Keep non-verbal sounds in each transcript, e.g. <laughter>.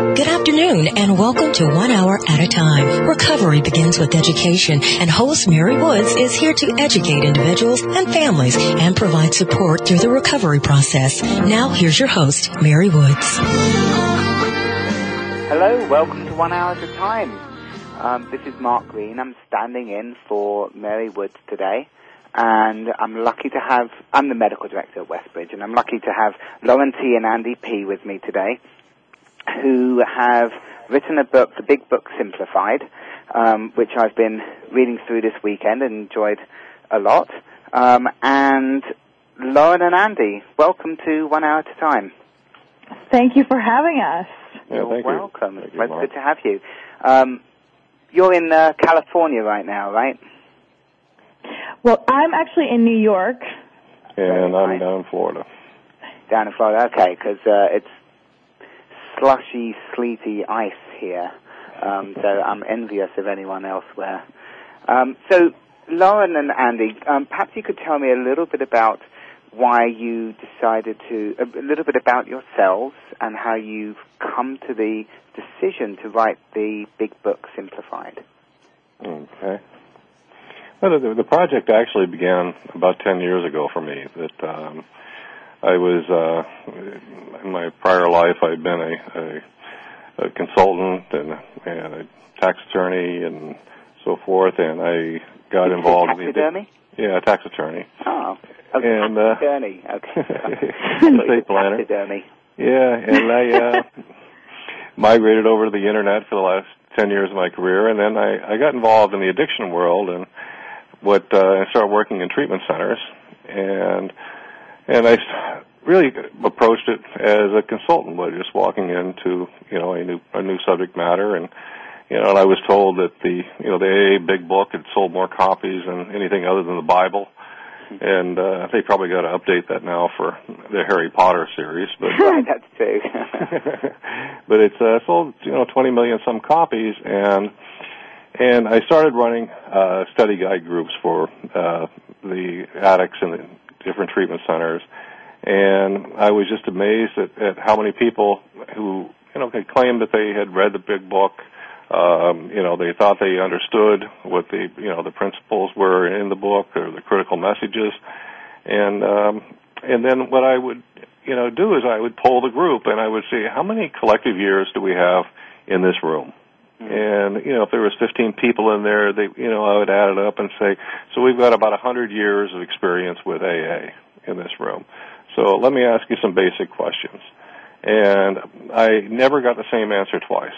Good afternoon and welcome to One Hour at a Time. Recovery begins with education and host Mary Woods is here to educate individuals and families and provide support through the recovery process. Now here's your host, Mary Woods. Hello, welcome to One Hour at a Time. Um, this is Mark Green. I'm standing in for Mary Woods today. And I'm lucky to have, I'm the medical director at Westbridge, and I'm lucky to have Lauren T. and Andy P. with me today who have written a book, The Big Book Simplified, um, which I've been reading through this weekend and enjoyed a lot. Um, and Lauren and Andy, welcome to One Hour at a Time. Thank you for having us. Yeah, You're thank you. welcome. Thank it's you, good to have you. Um, you're in uh, California right now, right? Well, I'm actually in New York. And I'm down in Florida. Down in Florida, okay, because uh, it's slushy, sleety ice here. Um, so I'm envious of anyone elsewhere. Um, so, Lauren and Andy, um, perhaps you could tell me a little bit about why you decided to, a little bit about yourselves and how you've come to the decision to write the big book Simplified. Okay. Well, the, the project actually began about 10 years ago for me. That um, I was, uh, in my prior life, I'd been a, a, a consultant and, and a tax attorney and so forth, and I got Did involved in the taxidermy? yeah, a tax attorney. Oh, okay. And, uh, taxidermy. Okay. <laughs> Estate planner. Yeah, and I uh, <laughs> migrated over to the internet for the last ten years of my career, and then I, I got involved in the addiction world, and what uh, I started working in treatment centers, and and I really approached it as a consultant, would just walking into you know a new a new subject matter, and you know, and I was told that the you know the AA Big Book had sold more copies than anything other than the Bible. And uh, they probably got to update that now for the Harry Potter series, but right, <laughs> that's true. <laughs> but it's uh, sold you know 20 million some copies and and I started running uh, study guide groups for uh, the addicts in the different treatment centers and I was just amazed at, at how many people who you know had claimed that they had read the big book um, you know they thought they understood what the you know the principles were in the book or the critical messages and um, and then what I would you know do is I would poll the group and I would see how many collective years do we have in this room. Mm-hmm. And you know, if there was 15 people in there, they, you know, I would add it up and say, so we've got about 100 years of experience with AA in this room. So let me ask you some basic questions. And I never got the same answer twice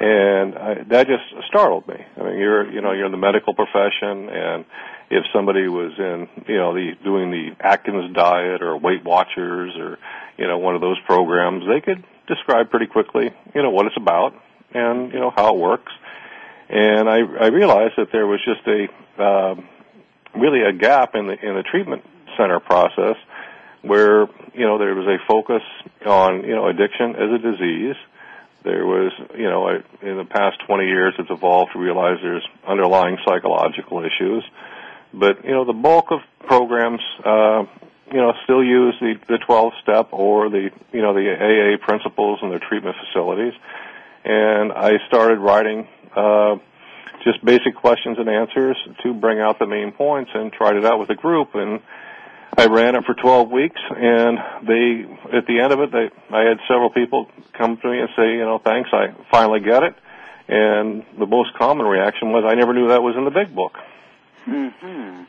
and I, that just startled me. I mean, you're you know you're in the medical profession, and if somebody was in you know the doing the Atkins diet or Weight Watchers or you know one of those programs, they could describe pretty quickly you know what it's about and you know how it works. And I I realized that there was just a um, really a gap in the in the treatment center process where you know there was a focus on you know addiction as a disease there was, you know, I- in the past 20 years, it's evolved to realize there's underlying psychological issues. But, you know, the bulk of programs, uh, you know, still use the, the 12 step or the, you know, the AA principles in their treatment facilities. And I started writing, uh, just basic questions and answers to bring out the main points and tried it out with a group and I ran it for 12 weeks, and they, at the end of it, they, I had several people come to me and say, you know, thanks, I finally get it. And the most common reaction was, I never knew that was in the big book. hmm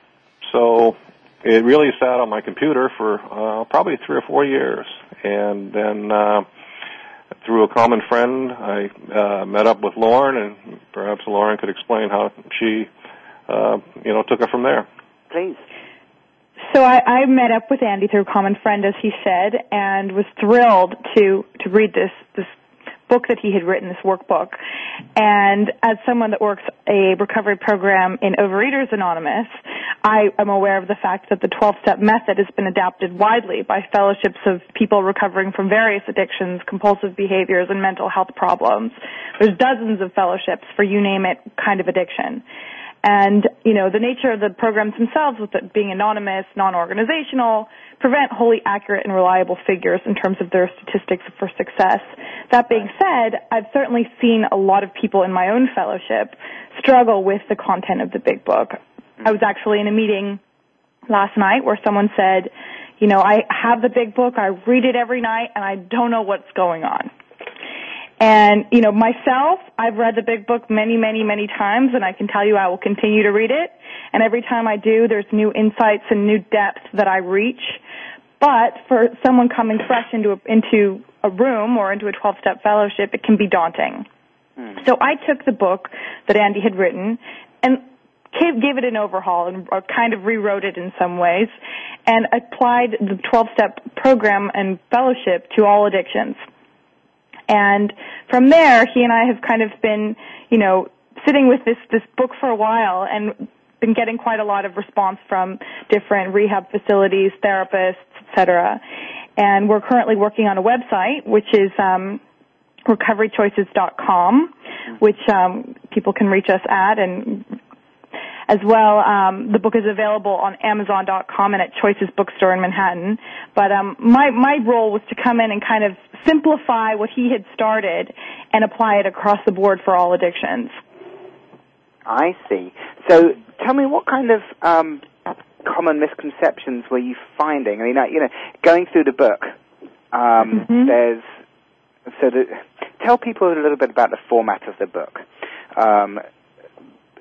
So it really sat on my computer for uh, probably three or four years, and then uh, through a common friend, I uh, met up with Lauren, and perhaps Lauren could explain how she, uh, you know, took it from there. Please. so I, I met up with Andy through a common friend, as he said, and was thrilled to to read this this book that he had written, this workbook. And as someone that works a recovery program in Overeaters Anonymous, I am aware of the fact that the 12-step method has been adapted widely by fellowships of people recovering from various addictions, compulsive behaviors, and mental health problems. There's dozens of fellowships for you name it kind of addiction. And, you know, the nature of the programs themselves with it being anonymous, non-organizational, prevent wholly accurate and reliable figures in terms of their statistics for success. That being said, I've certainly seen a lot of people in my own fellowship struggle with the content of the big book. Mm-hmm. I was actually in a meeting last night where someone said, you know, I have the big book, I read it every night, and I don't know what's going on. And, you know, myself, I've read the big book many, many, many times, and I can tell you I will continue to read it. And every time I do, there's new insights and new depth that I reach. But for someone coming fresh into a, into a room or into a 12-step fellowship, it can be daunting. Hmm. So I took the book that Andy had written and gave it an overhaul and kind of rewrote it in some ways and applied the 12-step program and fellowship to all addictions. And from there, he and I have kind of been, you know, sitting with this, this book for a while and been getting quite a lot of response from different rehab facilities, therapists, etc. And we're currently working on a website, which is um, recoverychoices.com, which um, people can reach us at, and as well, um, the book is available on Amazon.com and at Choices Bookstore in Manhattan. But um, my my role was to come in and kind of simplify what he had started and apply it across the board for all addictions. I see. So, tell me what kind of um, common misconceptions were you finding? I mean, you know, going through the book, um, mm-hmm. there's so the, tell people a little bit about the format of the book. Um,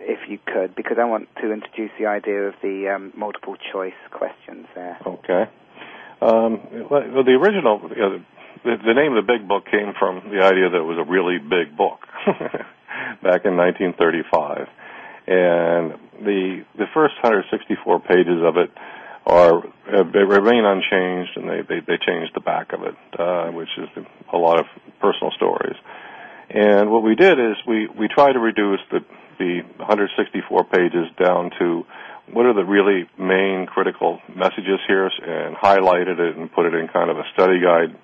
if you could, because I want to introduce the idea of the um, multiple choice questions there. Okay. Um, well, the original, you know, the, the name of the big book came from the idea that it was a really big book <laughs> back in 1935, and the the first 164 pages of it are they remain unchanged, and they they, they changed the back of it, uh, which is a lot of personal stories. And what we did is we we try to reduce the the 164 pages down to what are the really main critical messages here and highlighted it and put it in kind of a study guide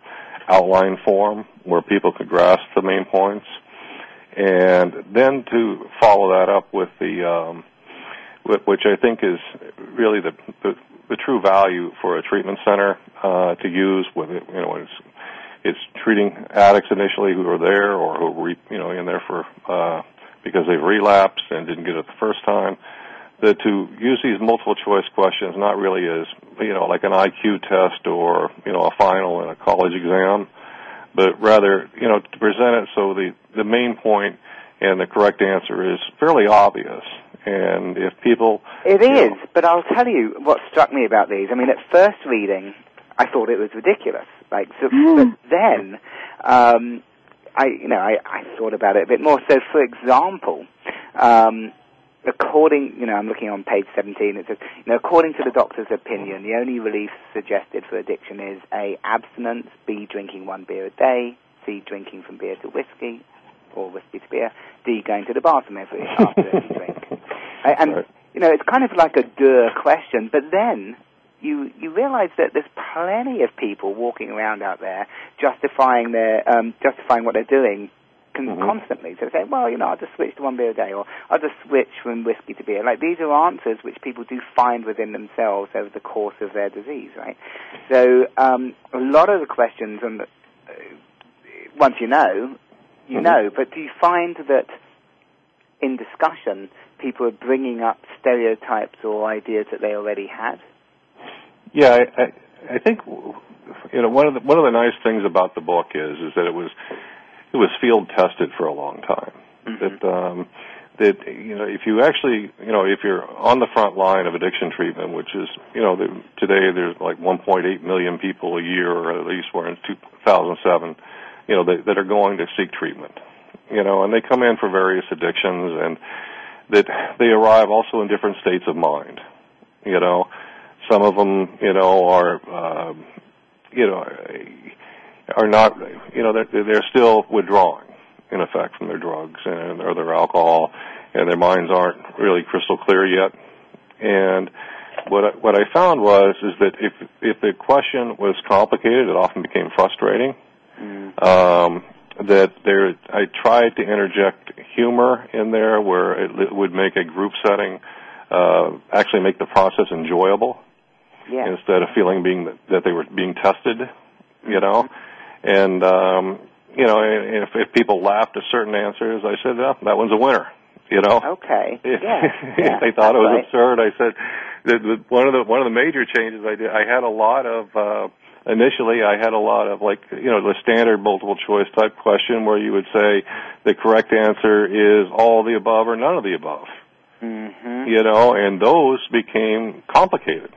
outline form where people could grasp the main points. And then to follow that up with the, um, which I think is really the, the, the true value for a treatment center uh, to use with it. You know, it's it's treating addicts initially who are there or who are you know in there for uh, because they've relapsed and didn't get it the first time. That to use these multiple choice questions not really as you know like an IQ test or you know a final in a college exam, but rather you know to present it so the the main point and the correct answer is fairly obvious. And if people, it is. Know, but I'll tell you what struck me about these. I mean, at first reading, I thought it was ridiculous. Like, so, mm. but then um, I, you know, I, I thought about it a bit more. So, for example, um, according, you know, I'm looking on page 17. It says, you know, according to the doctor's opinion, the only relief suggested for addiction is a abstinence, b drinking one beer a day, c drinking from beer to whiskey, or whiskey to beer, d going to the bathroom every <laughs> after every drink. And right. you know, it's kind of like a duh question, but then you you realize that there's plenty of people walking around out there justifying their um, justifying what they're doing con- mm-hmm. constantly. So say, well, you know, I'll just switch to one beer a day, or I'll just switch from whiskey to beer. Like these are answers which people do find within themselves over the course of their disease, right? So um, a lot of the questions, and uh, once you know, you mm-hmm. know. But do you find that in discussion, people are bringing up stereotypes or ideas that they already had? Yeah, I, I, I think you know one of the one of the nice things about the book is is that it was it was field tested for a long time. Mm-hmm. That um, that you know if you actually you know if you're on the front line of addiction treatment, which is you know the, today there's like 1.8 million people a year, or at least we're in 2007, you know that, that are going to seek treatment. You know, and they come in for various addictions, and that they arrive also in different states of mind. You know, some of them, you know, are, uh, you know, are not, you know, they're, they're still withdrawing, in effect, from their drugs and or their alcohol, and their minds aren't really crystal clear yet. And what I, what I found was is that if if the question was complicated, it often became frustrating. Mm. Um, that there, I tried to interject humor in there where it would make a group setting uh, actually make the process enjoyable yeah. instead of feeling being that they were being tested, you know. And um, you know, if, if people laughed at certain answers, I said, oh, "That one's a winner." You know. Okay. If, <laughs> yeah. <laughs> if they thought it was right. absurd, I said that one of the one of the major changes I did. I had a lot of. uh initially I had a lot of like you know the standard multiple choice type question where you would say the correct answer is all the above or none of the above. Mm-hmm. You know, and those became complicated.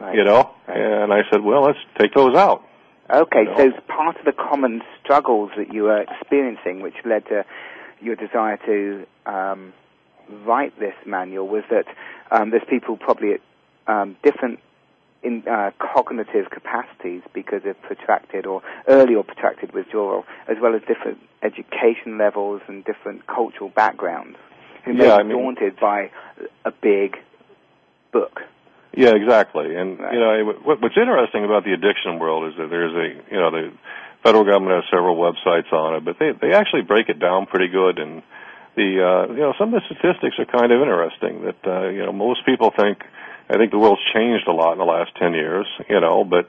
Right. You know, right. and I said, well, let's take those out. Okay, so part of the common struggles that you were experiencing, which led to your desire to um, write this manual, was that um, there's people probably at um, different in uh, cognitive capacities because of protracted or early or protracted withdrawal, as well as different education levels and different cultural backgrounds, who may yeah, be I mean, daunted by a big book. Yeah, exactly. And right. you know, what, what's interesting about the addiction world is that there's a, you know, the federal government has several websites on it, but they they actually break it down pretty good. And the, uh, you know, some of the statistics are kind of interesting. That uh, you know, most people think, I think the world's changed a lot in the last ten years, you know, but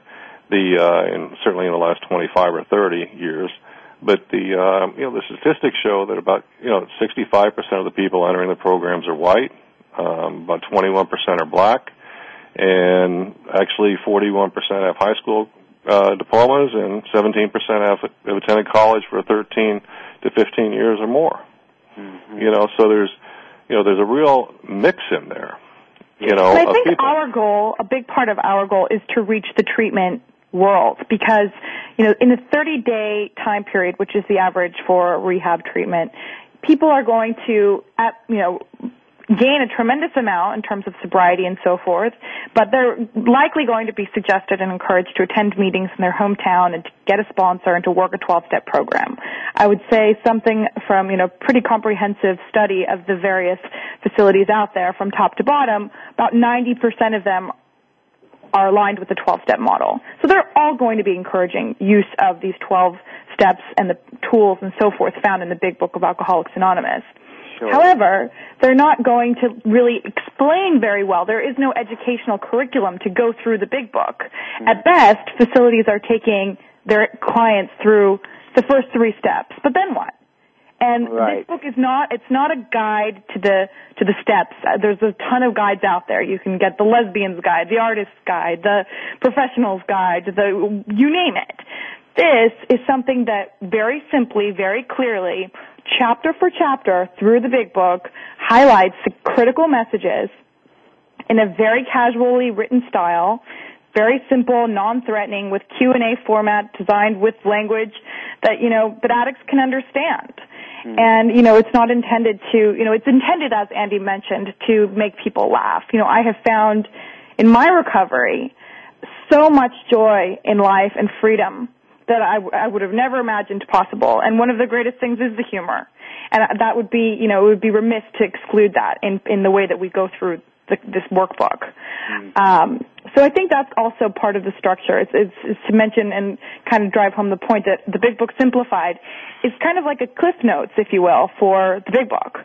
the, uh, and certainly in the last 25 or 30 years. But the, uh, you know, the statistics show that about, you know, 65% of the people entering the programs are white, um, about 21% are black, and actually 41% have high school uh, diplomas and 17% have, have attended college for 13 to 15 years or more. Mm-hmm. You know, so there's, you know, there's a real mix in there. You know, and I think people. our goal, a big part of our goal, is to reach the treatment world because, you know, in the 30 day time period, which is the average for rehab treatment, people are going to, at, you know, gain a tremendous amount in terms of sobriety and so forth, but they're likely going to be suggested and encouraged to attend meetings in their hometown and to get a sponsor and to work a 12-step program. I would say something from, you know, pretty comprehensive study of the various facilities out there from top to bottom, about 90% of them are aligned with the 12-step model. So they're all going to be encouraging use of these 12 steps and the tools and so forth found in the big book of Alcoholics Anonymous. Sure. However, they're not going to really explain very well. There is no educational curriculum to go through the big book. Mm-hmm. At best, facilities are taking their clients through the first three steps. But then what? And right. this book is not, it's not a guide to the, to the steps. Uh, there's a ton of guides out there. You can get the lesbian's guide, the artist's guide, the professional's guide, the, you name it. This is something that very simply, very clearly chapter for chapter through the big book highlights the critical messages in a very casually written style, very simple, non-threatening with Q&A format designed with language that, you know, that addicts can understand. Mm. And, you know, it's not intended to, you know, it's intended, as Andy mentioned, to make people laugh. You know, I have found in my recovery so much joy in life and freedom that I, I would have never imagined possible. And one of the greatest things is the humor. And that would be, you know, it would be remiss to exclude that in, in the way that we go through the, this workbook. Mm. Um, so I think that's also part of the structure. It's, it's, it's, to mention and kind of drive home the point that the Big Book Simplified is kind of like a cliff notes, if you will, for the Big Book.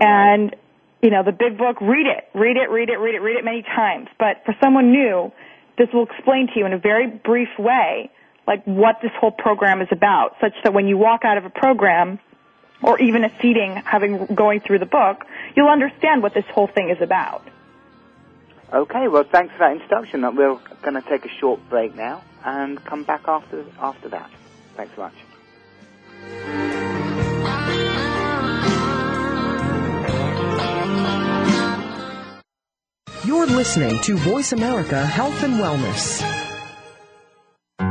And, you know, the Big Book, read it, read it, read it, read it, read it many times. But for someone new, this will explain to you in a very brief way like what this whole program is about, such that when you walk out of a program, or even a seating having going through the book, you'll understand what this whole thing is about. Okay, well, thanks for that introduction. We're going to take a short break now and come back after after that. Thanks so much. You're listening to Voice America Health and Wellness.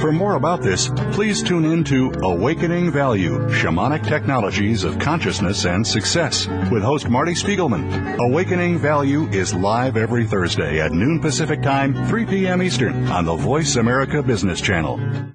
For more about this, please tune in to Awakening Value Shamanic Technologies of Consciousness and Success with host Marty Spiegelman. Awakening Value is live every Thursday at noon Pacific Time, 3 p.m. Eastern on the Voice America Business Channel.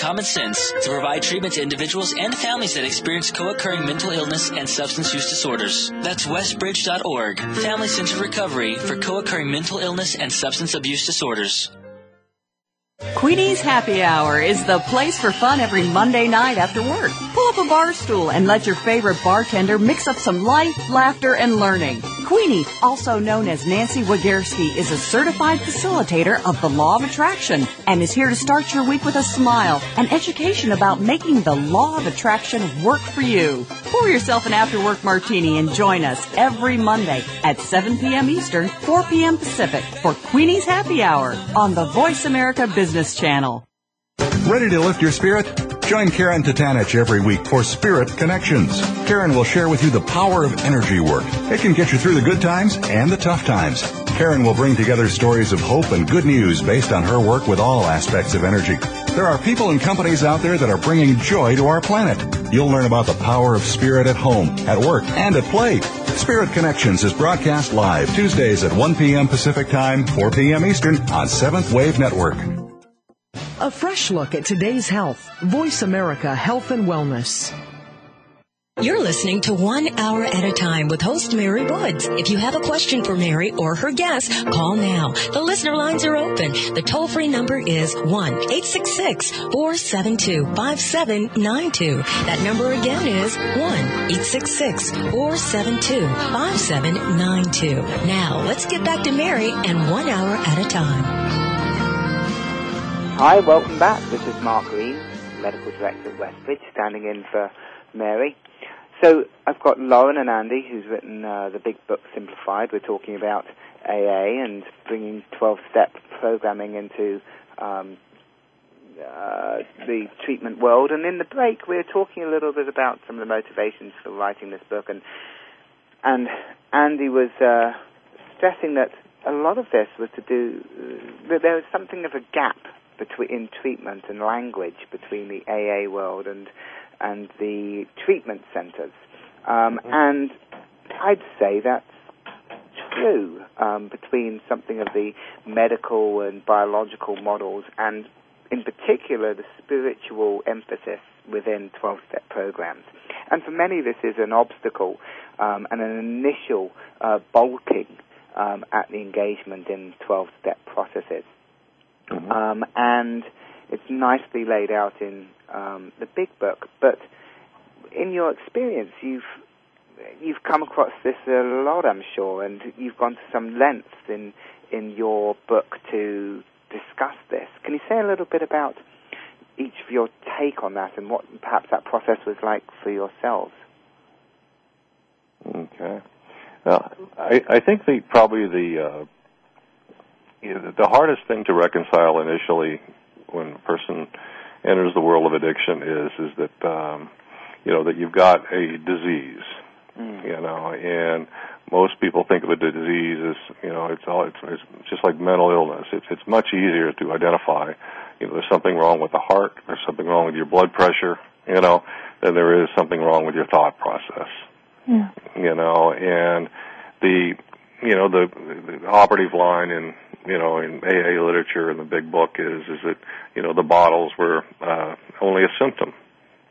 common sense to provide treatment to individuals and families that experience co-occurring mental illness and substance use disorders. That's westbridge.org, Family Centered Recovery for co-occurring mental illness and substance abuse disorders. Queenie's Happy Hour is the place for fun every Monday night after work. Pull up a bar stool and let your favorite bartender mix up some life, laughter, and learning. Queenie, also known as Nancy Wagierski, is a certified facilitator of the law of attraction and is here to start your week with a smile and education about making the law of attraction work for you. Pour yourself an after work martini and join us every Monday at 7 p.m. Eastern, 4 p.m. Pacific for Queenie's Happy Hour on the Voice America Business Channel. Ready to lift your spirit? Join Karen Tatanich every week for Spirit Connections. Karen will share with you the power of energy work. It can get you through the good times and the tough times. Karen will bring together stories of hope and good news based on her work with all aspects of energy. There are people and companies out there that are bringing joy to our planet. You'll learn about the power of spirit at home, at work, and at play. Spirit Connections is broadcast live Tuesdays at 1 p.m. Pacific Time, 4 p.m. Eastern on Seventh Wave Network. A fresh look at today's health. Voice America Health and Wellness. You're listening to One Hour at a Time with host Mary Woods. If you have a question for Mary or her guest, call now. The listener lines are open. The toll free number is 1-866-472-5792. That number again is 1-866-472-5792. Now, let's get back to Mary and One Hour at a Time. Hi, welcome back. This is Mark Green, Medical Director at Westbridge, standing in for Mary. So I've got Lauren and Andy, who's written uh, the big book Simplified. We're talking about AA and bringing 12-step programming into um, uh, the treatment world. And in the break, we are talking a little bit about some of the motivations for writing this book. And and Andy was uh, stressing that a lot of this was to do that there was something of a gap between in treatment and language between the AA world and and the treatment centres. Um, Mm-hmm. and I'd say that's true um, between something of the medical and biological models and in particular the spiritual emphasis within 12-step programs. And for many this is an obstacle um, and an initial uh, bulking um, at the engagement in 12-step processes. Mm-hmm. Um, and it's nicely laid out in um, the big book. But in your experience, you've you've come across this a lot, I'm sure, and you've gone to some lengths in in your book to discuss this. Can you say a little bit about each of your take on that and what perhaps that process was like for yourselves? Okay. Well, I, I think the probably the uh, you know, the hardest thing to reconcile initially when a person enters the world of addiction is is that um, you know that you've got a disease, you know, and most people think of a disease as you know it's all it's, it's just like mental illness. It's it's much easier to identify. You know, there's something wrong with the heart. There's something wrong with your blood pressure. You know, than there is something wrong with your thought process Yeah. you know, and the you know the, the operative line in you know in AA literature in the big book is is that you know the bottles were uh, only a symptom.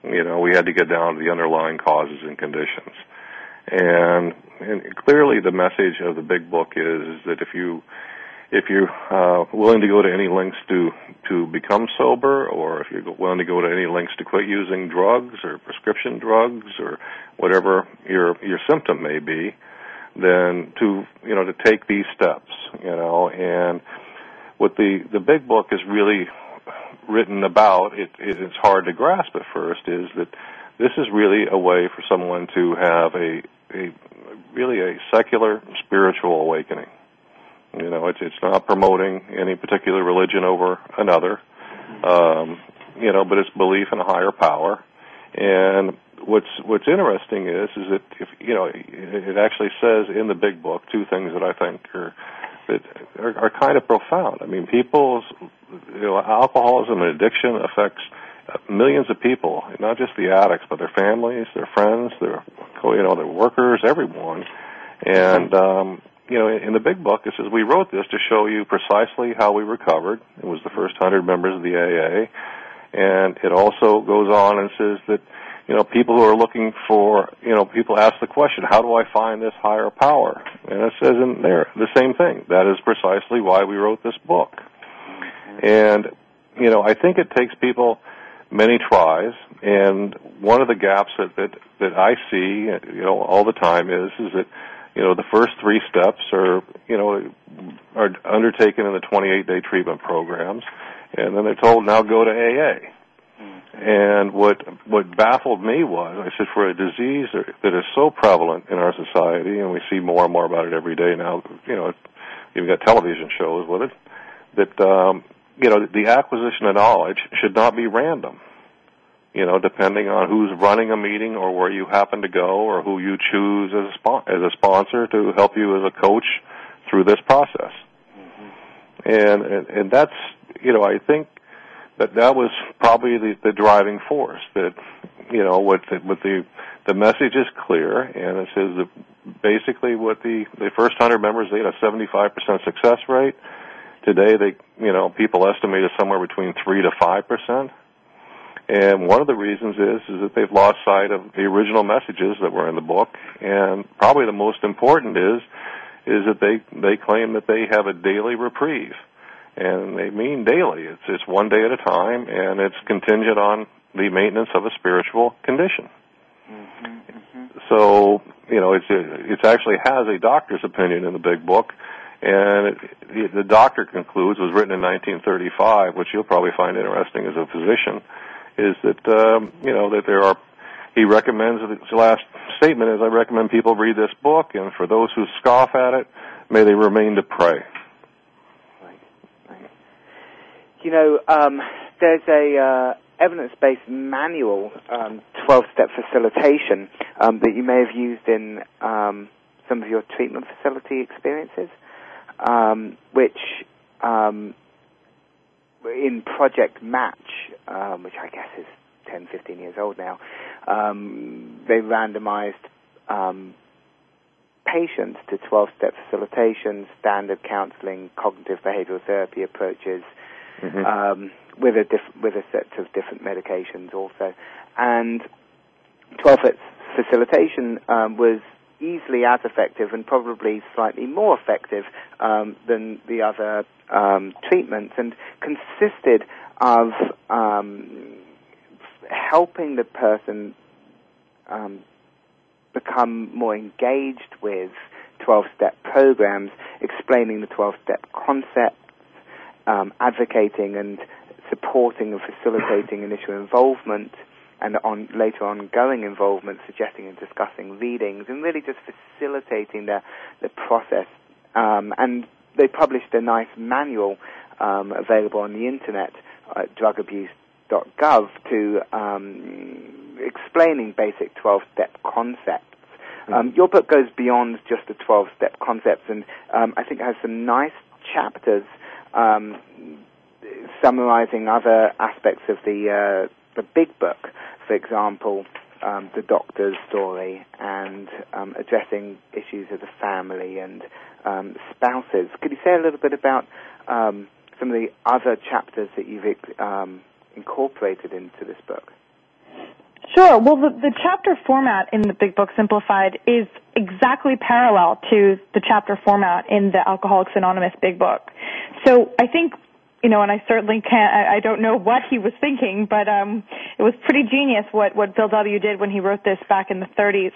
You know, we had to get down to the underlying causes and conditions, and and clearly the message of the big book is, is that if you if you're uh, willing to go to any lengths to to become sober, or if you're willing to go to any lengths to quit using drugs or prescription drugs or whatever your your symptom may be, then to you know to take these steps, you know, and what the the big book is really written about, it, it it's hard to grasp at first, is that this is really a way for someone to have a a really a secular spiritual awakening you know, it's it's not promoting any particular religion over another. Um, you know, but it's belief in a higher power. And what's what's interesting is is that if you know it actually says in the big book two things that I think are that are, are kind of profound. I mean, people's you know alcoholism and addiction affects millions of people, not just the addicts, but their families, their friends, their you know their workers, everyone. And um, you know, in the big book, it says we wrote this to show you precisely how we recovered. It was the first hundred members of the AA, and it also goes on and says that you know people who are looking for you know people ask the question, how do I find this higher power? And it says in there the same thing. That is precisely why we wrote this book. And you know, I think it takes people many tries, and one of the gaps that that, that I see, you know, all the time is is that you know the first three steps are you know are undertaken in the 28 day treatment programs and then they're told now go to AA and what what baffled me was I said for a disease that is so prevalent in our society and we see more and more about it every day now you know you've got television shows with it that um you know the acquisition of knowledge should not be random you know, depending on who's running a meeting or where you happen to go or who you choose as a, spon- as a sponsor to help you as a coach through this process. Mm-hmm. And, and, and that's, you know, I think that that was probably the, the driving force that, you know, what the, what the, the message is clear and it says that basically what the, the first hundred members, they had a 75% success rate. Today they, you know, people estimate it somewhere between three to five percent and one of the reasons is is that they've lost sight of the original messages that were in the book. And probably the most important is is that they they claim that they have a daily reprieve. And they mean daily. It's it's one day at a time and it's contingent on the maintenance of a spiritual condition. Mm-hmm, mm-hmm. So, you know, it's it actually has a doctor's opinion in the big book and it, the doctor concludes was written in 1935, which you'll probably find interesting as a physician is that um, you know that there are. He recommends his last statement is I recommend people read this book, and for those who scoff at it, may they remain to pray. Right. right. You know, um, there's a uh, evidence-based manual, um, 12-step facilitation um, that you may have used in um, some of your treatment facility experiences, um, which um, in Project Match, um, which I guess is 10, 15 years old now, um, they randomized um, patients to 12-step facilitation, standard counseling, cognitive behavioral therapy approaches, mm-hmm. um, with a diff- with a set of different medications also, and 12-step facilitation um, was easily as effective and probably slightly more effective um, than the other um, treatments and consisted of um, helping the person um, become more engaged with 12 step programs, explaining the 12 step concepts, um, advocating and supporting and facilitating <coughs> initial involvement and on later ongoing involvement, suggesting and discussing readings, and really just facilitating the the process. Um, and they published a nice manual um, available on the internet at drugabuse.gov to um, explaining basic 12-step concepts. Mm-hmm. Um, your book goes beyond just the 12-step concepts, and um, I think it has some nice chapters um, summarizing other aspects of the uh, the big book. For example, um, the doctor's story and um, addressing issues of the family and um, spouses. Could you say a little bit about um, some of the other chapters that you've um, incorporated into this book? Sure. Well, the, the chapter format in the Big Book Simplified is exactly parallel to the chapter format in the Alcoholics Anonymous Big Book. So I think, you know, and I certainly can't, I, I don't know what he was thinking, but um, it was pretty genius what, what Bill W. did when he wrote this back in the 30s.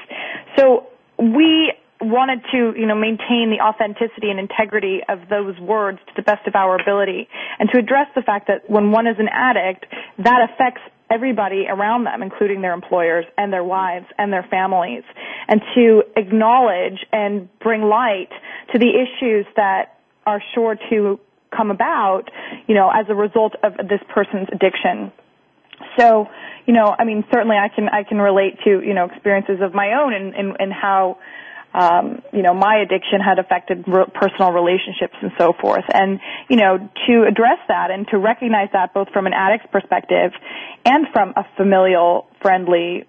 So we wanted to, you know, maintain the authenticity and integrity of those words to the best of our ability and to address the fact that when one is an addict, that affects everybody around them, including their employers and their wives and their families, and to acknowledge and bring light to the issues that are sure to come about, you know, as a result of this person's addiction. So, you know, I mean, certainly I can I can relate to you know experiences of my own and and, and how um, you know, my addiction had affected re- personal relationships and so forth. And, you know, to address that and to recognize that both from an addict's perspective and from a familial, friendly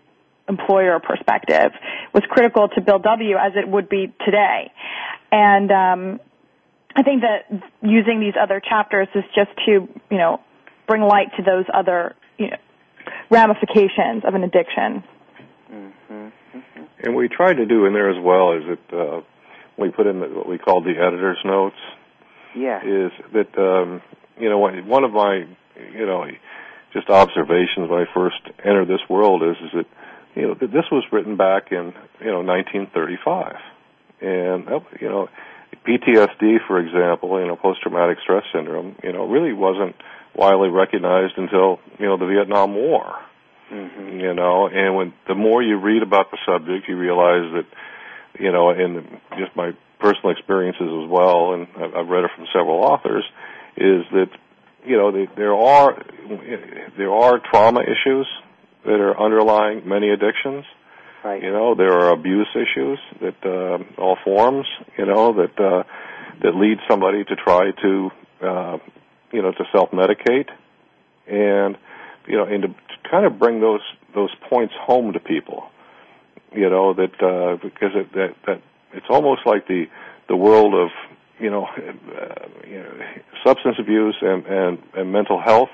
employer perspective was critical to Bill W. as it would be today. And, um, I think that using these other chapters is just to, you know, bring light to those other, you know, ramifications of an addiction. Mm-hmm. And we tried to do in there as well is that uh, we put in the, what we call the editor's notes. Yeah. Is that um, you know one of my you know just observations when I first entered this world is is that you know that this was written back in you know 1935, and you know PTSD, for example, you know post traumatic stress syndrome, you know really wasn't widely recognized until you know the Vietnam War. Mm-hmm. You know, and when the more you read about the subject, you realize that, you know, in just my personal experiences as well, and I've read it from several authors, is that you know there are there are trauma issues that are underlying many addictions. Right. You know, there are abuse issues that uh, all forms. You know that uh, that lead somebody to try to uh, you know to self medicate, and you know, and to kind of bring those those points home to people, you know, that uh, because it, that that it's almost like the the world of you know, <laughs> uh, you know substance abuse and, and and mental health,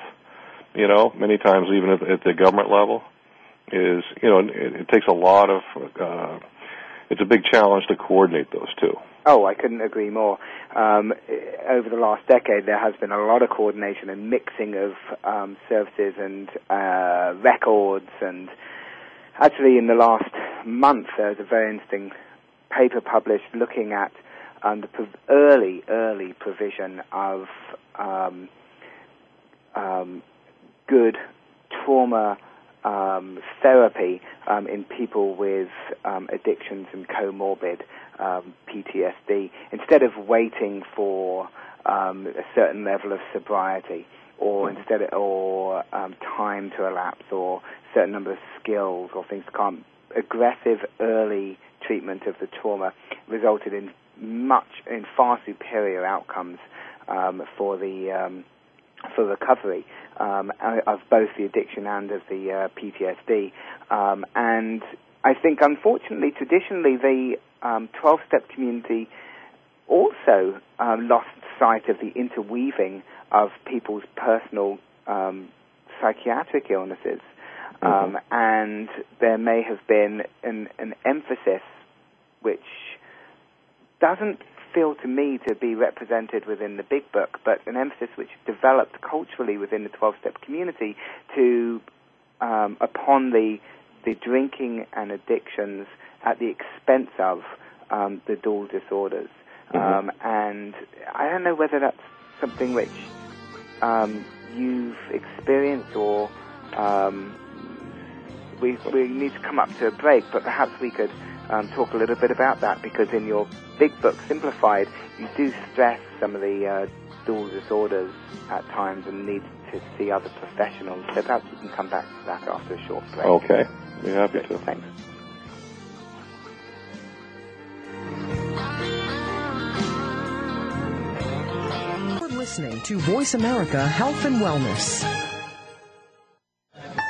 you know, many times even at, at the government level, is you know, it, it takes a lot of uh, it's a big challenge to coordinate those two. Oh, I couldn't agree more. Um, over the last decade, there has been a lot of coordination and mixing of um, services and uh, records. And actually, in the last month, there was a very interesting paper published looking at um, the prov- early, early provision of um, um, good trauma um, therapy um, in people with um, addictions and comorbid um, PTSD instead of waiting for um, a certain level of sobriety or instead of, or um, time to elapse or certain number of skills or things to come. Aggressive early treatment of the trauma resulted in much in far superior outcomes um, for the um, for recovery um, of both the addiction and of the uh, PTSD. Um, and I think, unfortunately, traditionally, the 12-step um, community also um, lost sight of the interweaving of people's personal um, psychiatric illnesses. Mm-hmm. and there may have been an, an emphasis which doesn't feel to me to be represented within the big book, but an emphasis which developed culturally within the 12 step community to um, upon the the drinking and addictions at the expense of um, the dual disorders. Mm-hmm. Um, and I don't know whether that's something which um, you've experienced or um, we, we need to come up to a break, but perhaps we could um, talk a little bit about that because in your big book, Simplified, you do stress some of the uh, dual disorders at times and need to see other professionals. So perhaps we can come back to that after a short break. Okay, be happy to. Thanks. You're listening to Voice America Health and Wellness.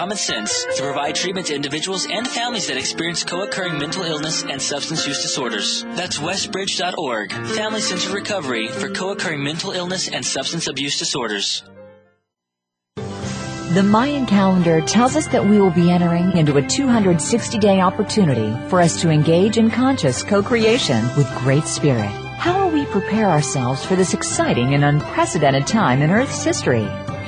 common sense to provide treatment to individuals and families that experience co-occurring mental illness and substance use disorders. That's westbridge.org, Family Centered Recovery for co-occurring mental illness and substance abuse disorders. The Mayan calendar tells us that we will be entering into a 260 day opportunity for us to engage in conscious co-creation with Great Spirit. How will we prepare ourselves for this exciting and unprecedented time in Earth's history?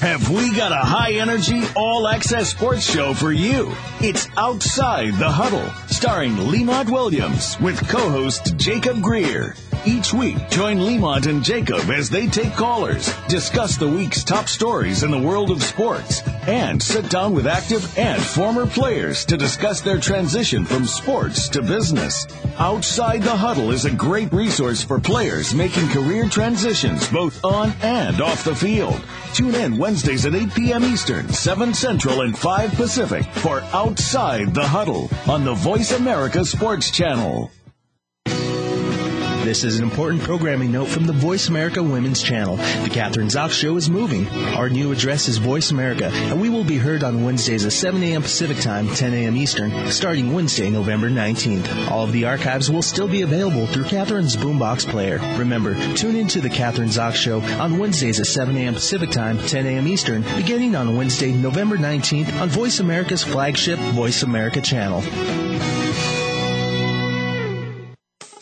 Have we got a high energy, all access sports show for you? It's Outside the Huddle, starring Lemont Williams with co host Jacob Greer. Each week, join Lemont and Jacob as they take callers, discuss the week's top stories in the world of sports, and sit down with active and former players to discuss their transition from sports to business. Outside the Huddle is a great resource for players making career transitions both on and off the field. Tune in Wednesdays at 8 p.m. Eastern, 7 Central, and 5 Pacific for Outside the Huddle on the Voice America Sports Channel. This is an important programming note from the Voice America Women's Channel. The Kathryn Zox Show is moving. Our new address is Voice America, and we will be heard on Wednesdays at 7 a.m. Pacific Time, 10 a.m. Eastern, starting Wednesday, November 19th. All of the archives will still be available through Kathryn's Boombox Player. Remember, tune in to the Kathryn Zox Show on Wednesdays at 7 a.m. Pacific Time, 10 a.m. Eastern, beginning on Wednesday, November 19th on Voice America's flagship Voice America channel.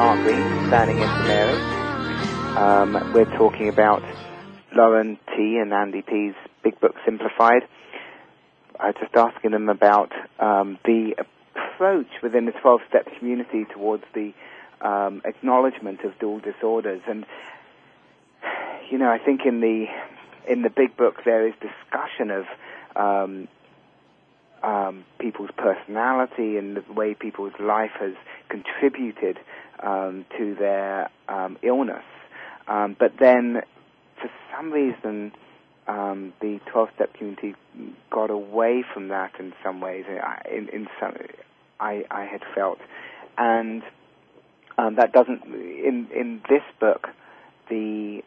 Standing in for Mary. Um, we're talking about Lauren T. and Andy P.'s Big Book Simplified. I was just asking them about um, the approach within the 12-step community towards the um, acknowledgement of dual disorders. And, you know, I think in the, in the Big Book there is discussion of um, um, people's personality and the way people's life has contributed um, to their um, illness. Um, but then, for some reason, um, the 12-step community got away from that in some ways. In, in some, I, I had felt, and um, that doesn't. In in this book, the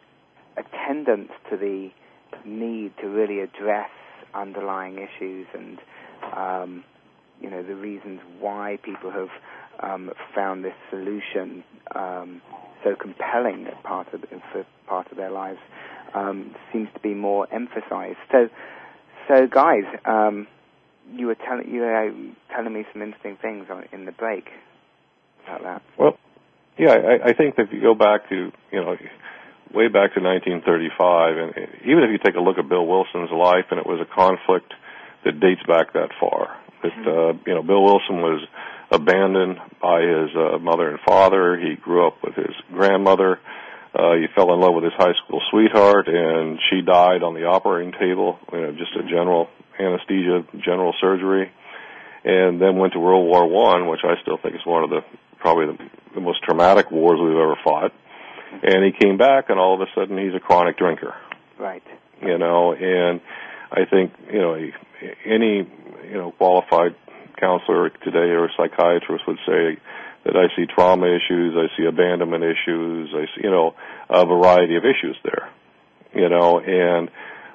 attendance to the need to really address underlying issues and um, you know the reasons why people have um, found this solution um, so compelling as part of for part of their lives um, seems to be more emphasized. So, so guys, um, you were telling you were telling me some interesting things on, in the break about that. Well, yeah, I, I think that if you go back to you know way back to 1935, and even if you take a look at Bill Wilson's life, and it was a conflict that dates back that far. That uh, you know, Bill Wilson was abandoned by his uh, mother and father. He grew up with his grandmother. Uh, he fell in love with his high school sweetheart, and she died on the operating table. You know, just a general anesthesia, general surgery, and then went to World War One, which I still think is one of the probably the, the most traumatic wars we've ever fought. And he came back, and all of a sudden he's a chronic drinker. Right. You know, and I think you know any you know qualified counselor today or a psychiatrist would say that I see trauma issues, I see abandonment issues, I see, you know, a variety of issues there. You know, and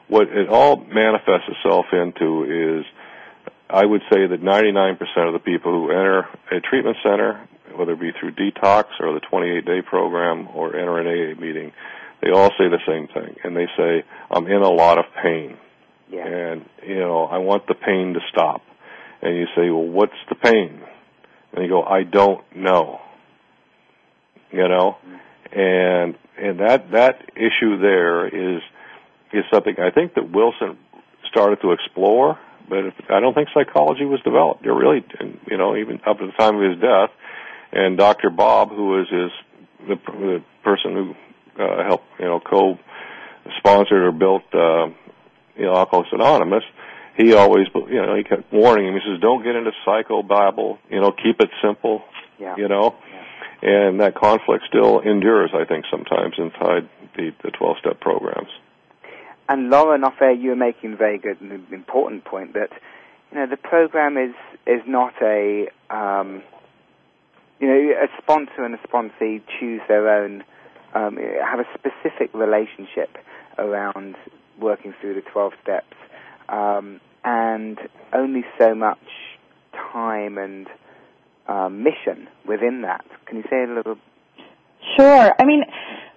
what it all manifests itself into is I would say that 99% of the people who enter a treatment center, whether it be through detox or the 28 day program or enter an AA meeting, they all say the same thing. And they say, I'm in a lot of pain. Yeah. And, you know, I want the pain to stop. And you say, well, what's the pain? And you go, I don't know. You know? And, and that, that issue there is, is something I think that Wilson started to explore, but I don't think psychology was developed. There really, you know, even up to the time of his death, and Dr. Bob, who was his the, the person who uh, helped, you know, co-sponsored or built, uh, you know, Alcoholics Anonymous. He always, you know, he kept warning him. He says, "Don't get into psychobabble. You know, keep it simple. Yeah. You know." And that conflict still endures, I think, sometimes inside the the twelve step programs. And Lauren, off air, you were making a very good and important point that you know the program is is not a um, you know a sponsor and a sponsee choose their own um, have a specific relationship around working through the twelve steps, um, and only so much time and um, mission within that. Can you say a little? Sure. I mean,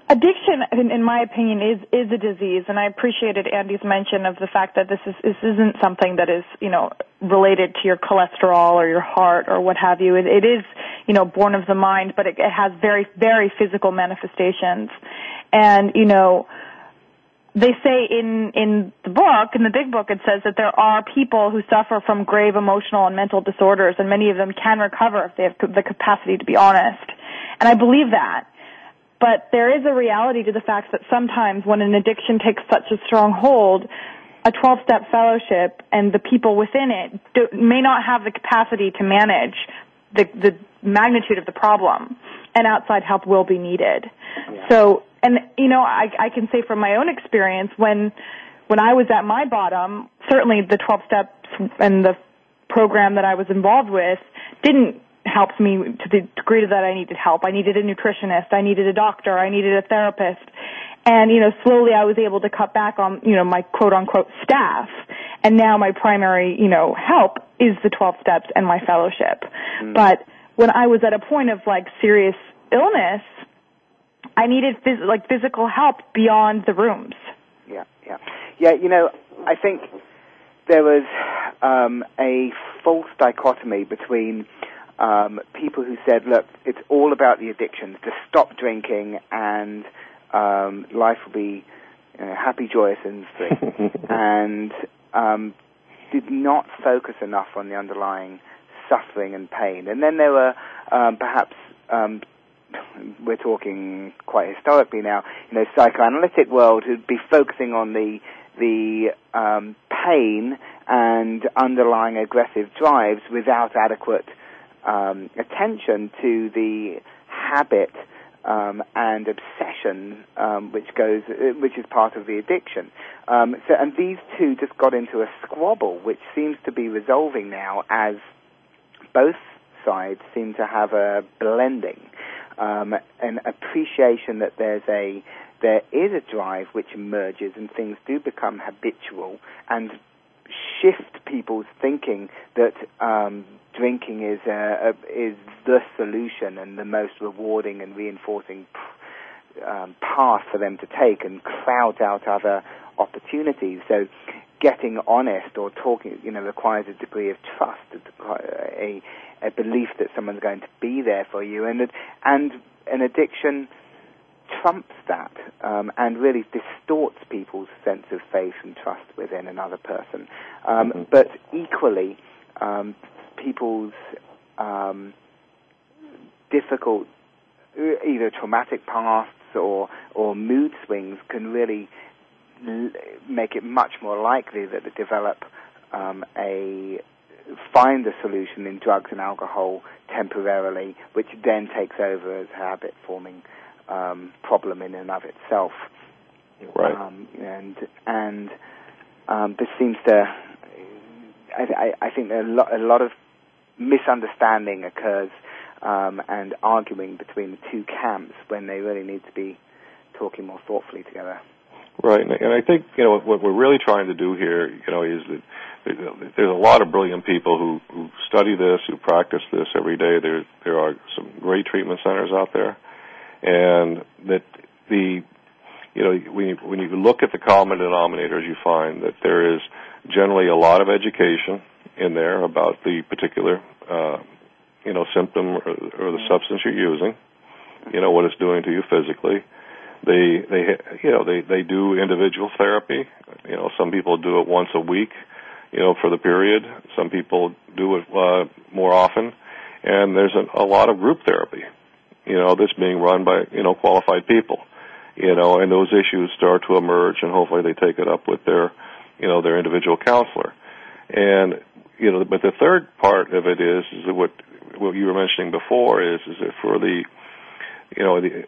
addiction, in, in, my opinion, is is a disease, and I appreciated Andy's mention of the fact that this is this isn't something that is you know related to your cholesterol or your heart or what have you. it, it is you know born of the mind, but it, it has very very physical manifestations, and you know they say in in the book in the big book it says that there are people who suffer from grave emotional and mental disorders and many of them can recover if they have the capacity to be honest. And i believe that. But there is a reality to the fact that sometimes when an addiction takes such a strong hold a 12 step fellowship and the people within it do, may not have the capacity to manage the the magnitude of the problem and outside help will be needed yeah. so and you know, I, I can say from my own experience when when I was at my bottom, certainly the 12 steps and the program that I was involved with didn't help me to the degree that I needed help. I needed a nutritionist, I needed a doctor, I needed a therapist. And, you know, slowly I was able to cut back on, you know, my quote unquote staff. And now my primary, you know, help is the 12 steps and my fellowship. Mm. But when I was at a point of like serious illness, I needed phys- like physical help beyond the rooms. Yeah, yeah, yeah. You know, I think there was um, a false dichotomy between um, people who said, "Look, it's all about the addictions. Just stop drinking, and um, life will be you know, happy, joyous, and free," <laughs> and um, did not focus enough on the underlying suffering and pain. And then there were um, perhaps um, we're talking quite historically now, you know, psychoanalytic world who'd be focusing on the the um, pain and underlying aggressive drives without adequate um, attention to the habit um, and obsession, um, which goes, uh, which is part of the addiction. Um, so, and these two just got into a squabble, which seems to be resolving now as both sides seem to have a blending um, an appreciation that there's a there is a drive which emerges and things do become habitual and shift people's thinking that um, drinking is a, a, is the solution and the most rewarding and reinforcing um, path for them to take and crowd out other opportunities. So getting honest or talking, you know, requires a degree of trust, a, a belief that someone's going to be there for you, and and an addiction trumps that um, and really distorts people's sense of faith and trust within another person. Um, mm-hmm. But equally, um, people's um, difficult, either traumatic pasts or or mood swings can really l- make it much more likely that they develop um, a find a solution in drugs and alcohol temporarily, which then takes over as a habit forming um, problem in and of itself. Right. Um, and and um, this seems to, I, I, I think a lot, a lot of misunderstanding occurs um, and arguing between the two camps when they really need to be talking more thoughtfully together. Right, and I think you know what we're really trying to do here, you know, is that there's a lot of brilliant people who, who study this, who practice this every day. There there are some great treatment centers out there, and that the you know when you, when you look at the common denominators, you find that there is generally a lot of education in there about the particular uh, you know symptom or, or the substance you're using, you know what it's doing to you physically they they you know they they do individual therapy. You know, some people do it once a week. You know, for the period. Some people do it uh, more often, and there's a, a lot of group therapy. You know, that's being run by you know qualified people. You know, and those issues start to emerge, and hopefully they take it up with their you know their individual counselor. And you know, but the third part of it is is what what you were mentioning before is is that for the you know the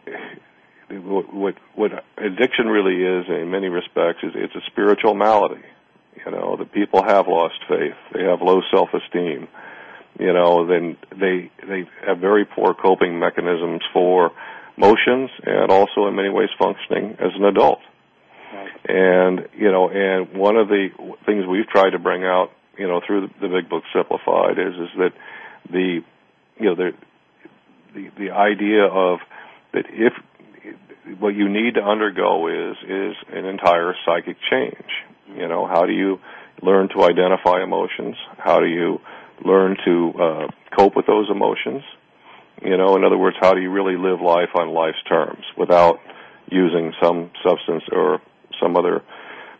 what what addiction really is in many respects is it's a spiritual malady. You know, the people have lost faith. They have low self-esteem. You know, then they they have very poor coping mechanisms for motions and also in many ways functioning as an adult. Right. And you know, and one of the things we've tried to bring out, you know, through the, the big book simplified is is that the you know the the the idea of that if what you need to undergo is is an entire psychic change. You know, how do you learn to identify emotions? How do you learn to uh, cope with those emotions? You know, in other words, how do you really live life on life's terms without using some substance or some other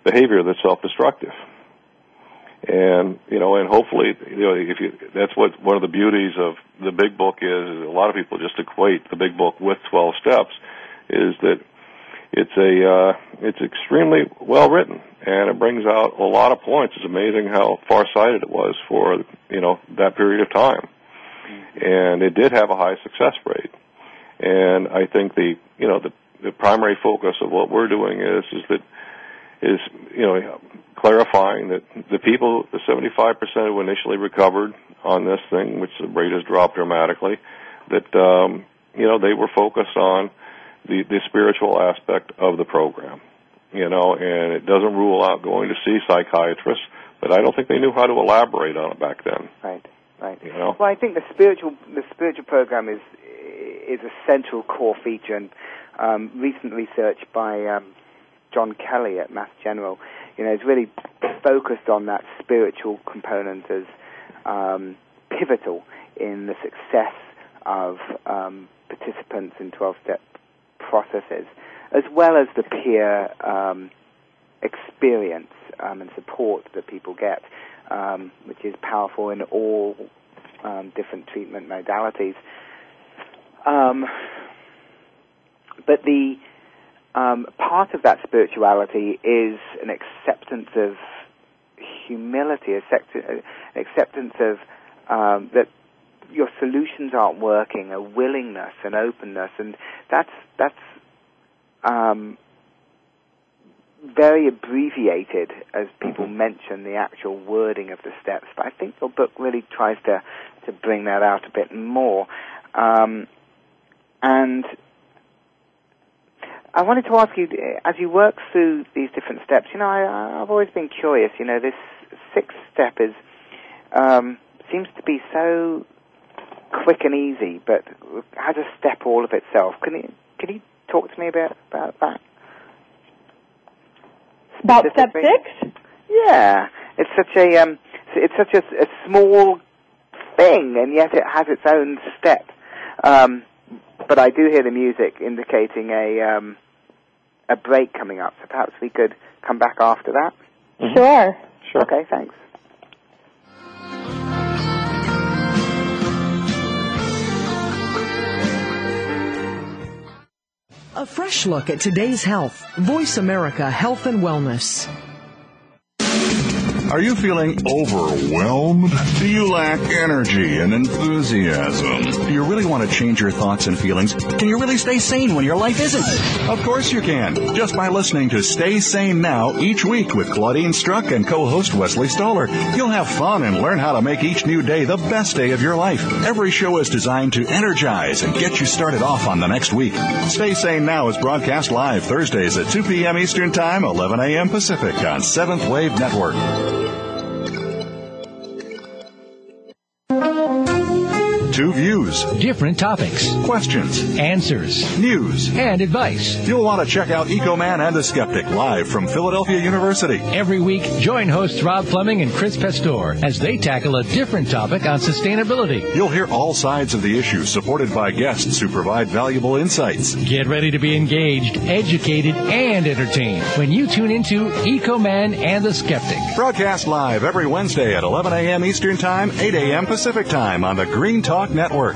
behavior that's self-destructive? And you know, and hopefully, you know, if you that's what one of the beauties of the big book is. is a lot of people just equate the big book with 12 steps is that it's a uh, it's extremely well written and it brings out a lot of points. It's amazing how far sighted it was for you know that period of time, and it did have a high success rate. And I think the you know the the primary focus of what we're doing is is that is you know clarifying that the people the 75% who initially recovered on this thing, which the rate has dropped dramatically, that um, you know they were focused on the, the spiritual aspect of the program. You know, and it doesn't rule out going to see psychiatrists, but I don't think they knew how to elaborate on it back then. Right, right. You know? Well, I think the spiritual the spiritual program is is a central core feature, and um, recent research by um, John Kelly at Mass General, you know, is really focused on that spiritual component as um, pivotal in the success of um, participants in 12-step processes, as well as the peer um, experience um, and support that people get, um, which is powerful in all um, different treatment modalities. But the um, part of that spirituality is an acceptance of humility, an acceptance of that your solutions aren't working, a willingness, an openness, and that's that's um, very abbreviated as people mm-hmm. mention the actual wording of the steps. But I think your book really tries to to bring that out a bit more. Um, and I wanted to ask you, as you work through these different steps, you know, I, I've always been curious. You know, this sixth step is um, seems to be so quick and easy, but has a step all of itself. Can you can you talk to me about about that? About step six? Yeah, it's such a um, it's such a, a small thing, and yet it has its own step. Um, but I do hear the music indicating a um, a break coming up, so perhaps we could come back after that. Mm-hmm. Sure. Sure. Okay. Thanks. A fresh look at today's health. Voice America Health and Wellness. Are you feeling overwhelmed? Do you lack energy and enthusiasm? Do you really want to change your thoughts and feelings? Can you really stay sane when your life isn't? Of course you can. Just by listening to Stay Sane Now each week with Claudine Struck and co-host Wesley Stoller. You'll have fun and learn how to make each new day the best day of your life. Every show is designed to energize and get you started off on the next week. Stay Sane Now is broadcast live Thursdays at 2 p.m. Eastern Time, 11 a.m. Pacific on Seventh Wave Network. Two views. Different topics. Questions. Answers. News. And advice. You'll want to check out Ecoman and the Skeptic live from Philadelphia University. Every week, join hosts Rob Fleming and Chris Pastor as they tackle a different topic on sustainability. You'll hear all sides of the issue supported by guests who provide valuable insights. Get ready to be engaged, educated, and entertained when you tune into Ecoman and the Skeptic. Broadcast live every Wednesday at 11 a.m. Eastern Time, 8 a.m. Pacific Time on the Green Talk Network.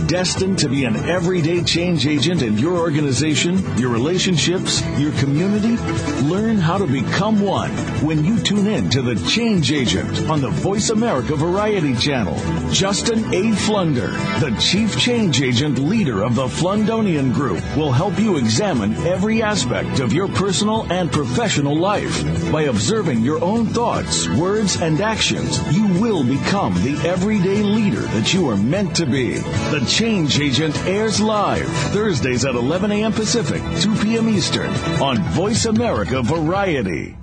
destined to be an everyday change agent in your organization, your relationships, your community? Learn how to become one when you tune in to The Change Agent on the Voice America Variety Channel. Justin A. Flunder, the Chief Change Agent leader of the Flundonian Group, will help you examine every aspect of your personal and professional life. By observing your own thoughts, words, and actions, you will become the everyday leader that you are meant to be. The Change Agent airs live Thursdays at 11 a.m. Pacific, 2 p.m. Eastern on Voice America Variety.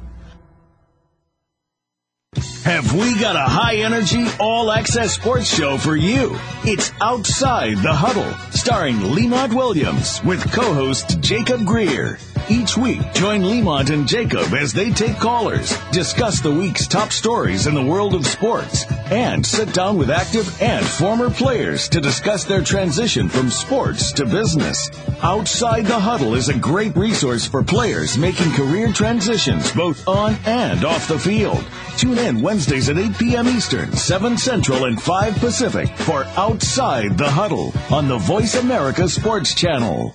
Have we got a high energy, all access sports show for you? It's Outside the Huddle, starring Lemont Williams with co host Jacob Greer. Each week, join Lemont and Jacob as they take callers, discuss the week's top stories in the world of sports, and sit down with active and former players to discuss their transition from sports to business. Outside the Huddle is a great resource for players making career transitions both on and off the field. Tune in Wednesdays at 8 p.m. Eastern, 7 Central, and 5 Pacific for Outside the Huddle on the Voice America Sports Channel.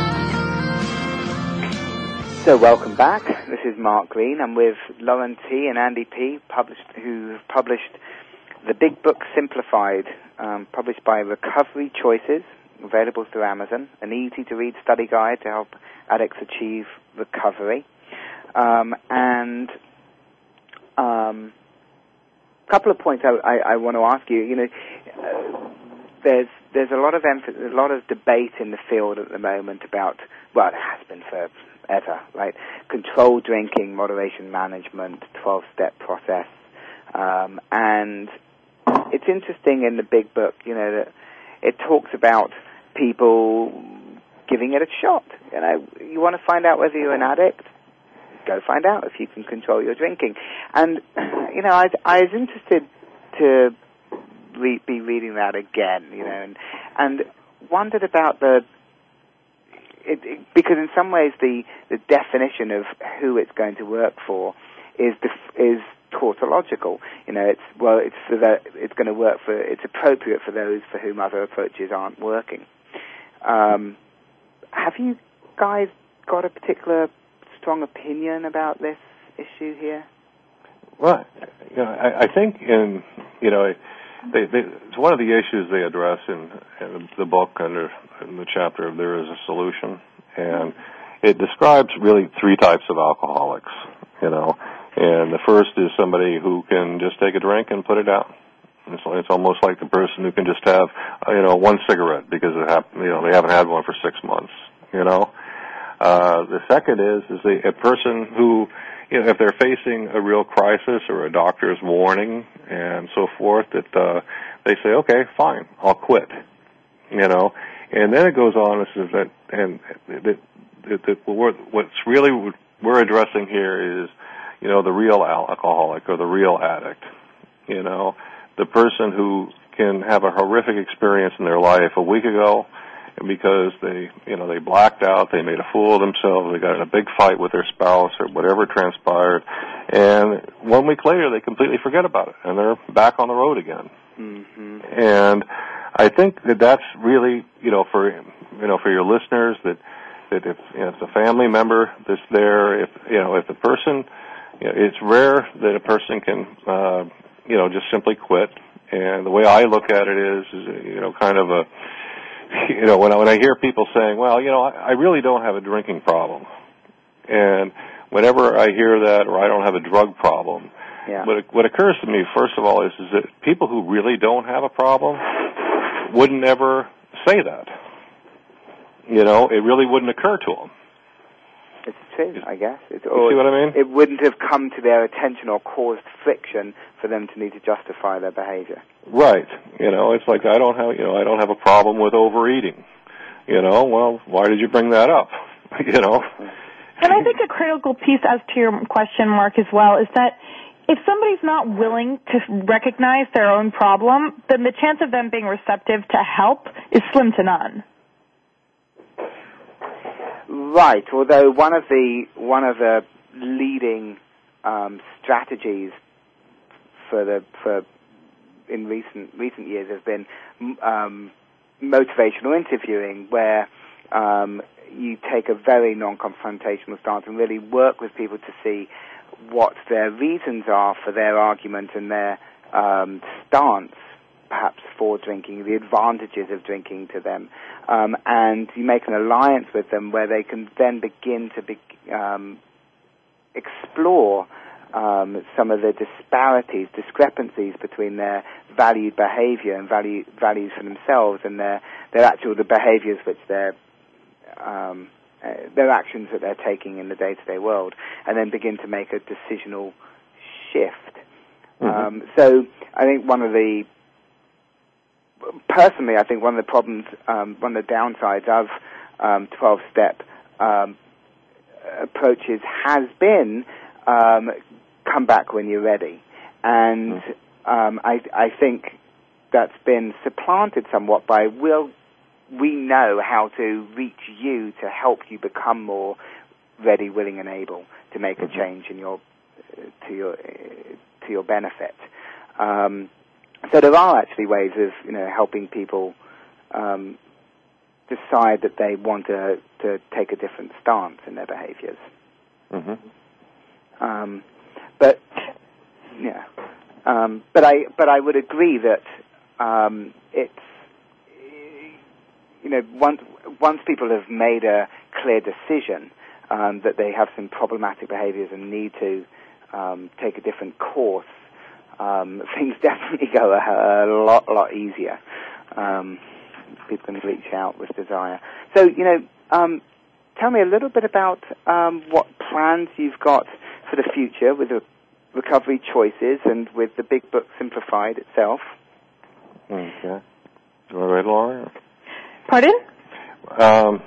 So welcome back. This is Mark Green. I'm with Lauren T. and Andy P. Published, who have published the Big Book Simplified, um, published by Recovery Choices, available through Amazon. An easy-to-read study guide to help addicts achieve recovery. Um, and a um, couple of points I, I, I, want to ask you. You know, uh, there's there's a lot of emphasis, a lot of debate in the field at the moment about well, it has been for ever, right? Controlled drinking, moderation management, 12-step process. Um, and it's interesting in the big book, you know, that it talks about people giving it a shot. You know, you want to find out whether you're an addict? Go find out if you can control your drinking. And, <clears throat> you know, I, I was interested to re- be reading that again, you know, and, and wondered about the it, because in some ways the, the definition of who it's going to work for is def- is tautological. You know, it's well, it's for it's going to work for it's appropriate for those for whom other approaches aren't working. Um, have you guys got a particular strong opinion about this issue here? Well, you know, I, I think in you know, they, they, it's one of the issues they address in, in the book under in the chapter of "There Is a Solution," and it describes really three types of alcoholics. You know, and the first is somebody who can just take a drink and put it down. It's, it's almost like the person who can just have, uh, you know, one cigarette because it hap- you know they haven't had one for six months. You know, uh, the second is is the, a person who, you know, if they're facing a real crisis or a doctor's warning and so forth, that uh, they say, okay, fine, I'll quit. You know, and then it goes on. This is that, and that, that, that what's really we're addressing here is, you know, the real alcoholic or the real addict. You know, the person who can have a horrific experience in their life a week ago because they, you know, they blacked out, they made a fool of themselves, they got in a big fight with their spouse or whatever transpired, and one week later they completely forget about it and they're back on the road again. Mm-hmm. And I think that that's really, you know, for you know, for your listeners that that if you know, it's a family member that's there, if you know, if the person, you know, it's rare that a person can, uh, you know, just simply quit. And the way I look at it is, is you know, kind of a <laughs> you know, when I, when I hear people saying, "Well, you know, I, I really don't have a drinking problem," and whenever I hear that, or I don't have a drug problem, yeah. what what occurs to me first of all is is that people who really don't have a problem wouldn't ever say that. You know, it really wouldn't occur to them. It's true, I guess. It's, you see what I mean? It wouldn't have come to their attention or caused friction for them to need to justify their behavior. Right. You know, it's like I don't have, you know, I don't have a problem with overeating. You know, well, why did you bring that up? <laughs> you know. And I think a critical piece as to your question, Mark, as well, is that if somebody's not willing to recognize their own problem, then the chance of them being receptive to help is slim to none. Right. Although one of the one of the leading um, strategies for the for in recent recent years has been um, motivational interviewing, where um, you take a very non-confrontational stance and really work with people to see what their reasons are for their argument and their um, stance perhaps for drinking, the advantages of drinking to them, um, and you make an alliance with them where they can then begin to be, um, explore um, some of the disparities, discrepancies between their valued behavior and value, values for themselves and their, their actual the behaviors which they're um, uh, their actions that they're taking in the day-to-day world, and then begin to make a decisional shift. Mm-hmm. Um, so I think one of the personally, I think one of the problems, um, one of the downsides of um, 12-step um, approaches has been um, come back when you're ready, and um, I, I think that's been supplanted somewhat by will we know how to reach you to help you become more ready, willing, and able to make a change in your to your to your benefit. Um, so there are actually ways of you know helping people um, decide that they want to to take a different stance in their behaviors. Mm-hmm. Um, but yeah, um, but I but I would agree that um, it's you know once once people have made a clear decision um, that they have some problematic behaviors and need to um, take a different course, um, <laughs> things definitely go a, a lot lot easier. Um, people can reach out with desire. So you know, um, tell me a little bit about um, what plans you've got for the future with the recovery choices and with the big book simplified itself. Okay. All right, Laura. Pardon? Um,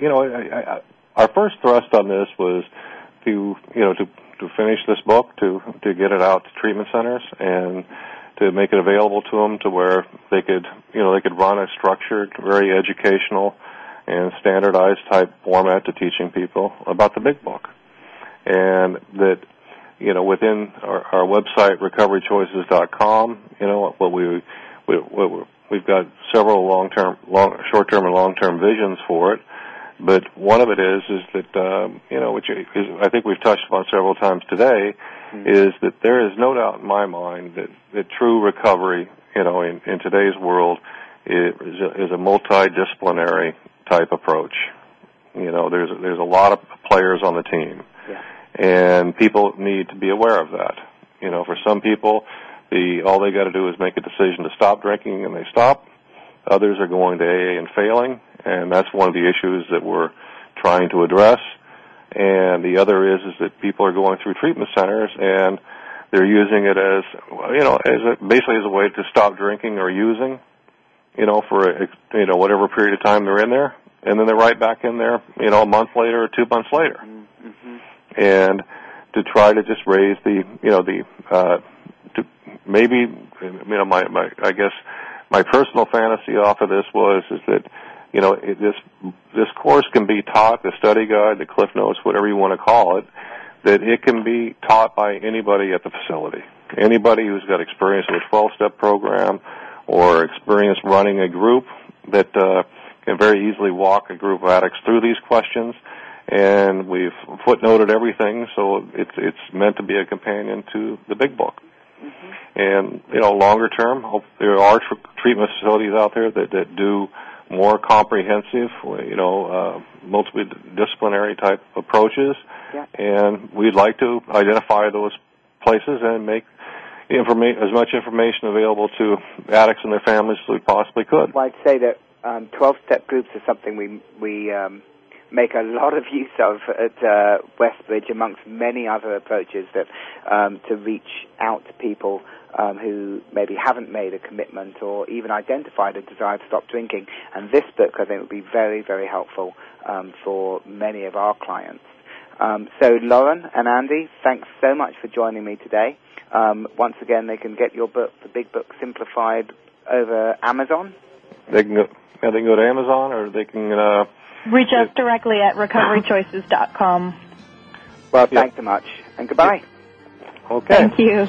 you know, I, I, our first thrust on this was to, you know, to to finish this book, to to get it out to treatment centers, and to make it available to them to where they could, you know, they could run a structured, very educational and standardized type format to teaching people about the big book, and that, you know, within our, our website recoverychoices.com, you know, what we we we've got several long-term, long, short-term, and long-term visions for it, But one of it is is that um, you know, which is, I think we've touched upon several times today, mm-hmm. is that there is no doubt in my mind that that true recovery, you know, in, in today's world, is a, is a multidisciplinary type approach. You know, there's there's a lot of players on the team, yeah. and people need to be aware of that. You know, for some people, the all they got to do is make a decision to stop drinking, and they stop. Others are going to AA and failing, and that's one of the issues that we're trying to address. And the other is is that people are going through treatment centers and they're using it as you know as a, basically as a way to stop drinking or using, you know, for a, you know whatever period of time they're in there, and then they're right back in there, you know, a month later or two months later, mm-hmm. and to try to just raise the you know the uh, to maybe you know my my I guess my personal fantasy off of this was is that you know it, this this course can be taught the study guide the cliff notes whatever you want to call it that it can be taught by anybody at the facility. Anybody who's got experience with a 12 step program or experience running a group that uh, can very easily walk a group of addicts through these questions. And we've footnoted everything so it's it's meant to be a companion to the big book. Mm-hmm. and you know longer term there are tr- treatment facilities out there that that do more comprehensive, you know, uh, multidisciplinary type approaches. Yeah. And we'd like to identify those places and make informa- as much information available to addicts and their families as we possibly could. Well, I'd say that um, 12-step groups is something we we um, make a lot of use of at uh, Westbridge, amongst many other approaches that um, to reach out to people um, who maybe haven't made a commitment or even identified a desire to stop drinking. And this book, I think, would be very, very helpful um, for many of our clients. Um, so, Lauren and Andy, thanks so much for joining me today. Um, once again, they can get your book, The Big Book Simplified, over Amazon. They can go, yeah, they can go to Amazon, or they can uh, reach us directly at recoverychoices.com. Well, thanks so much, and goodbye. Okay. Thank you.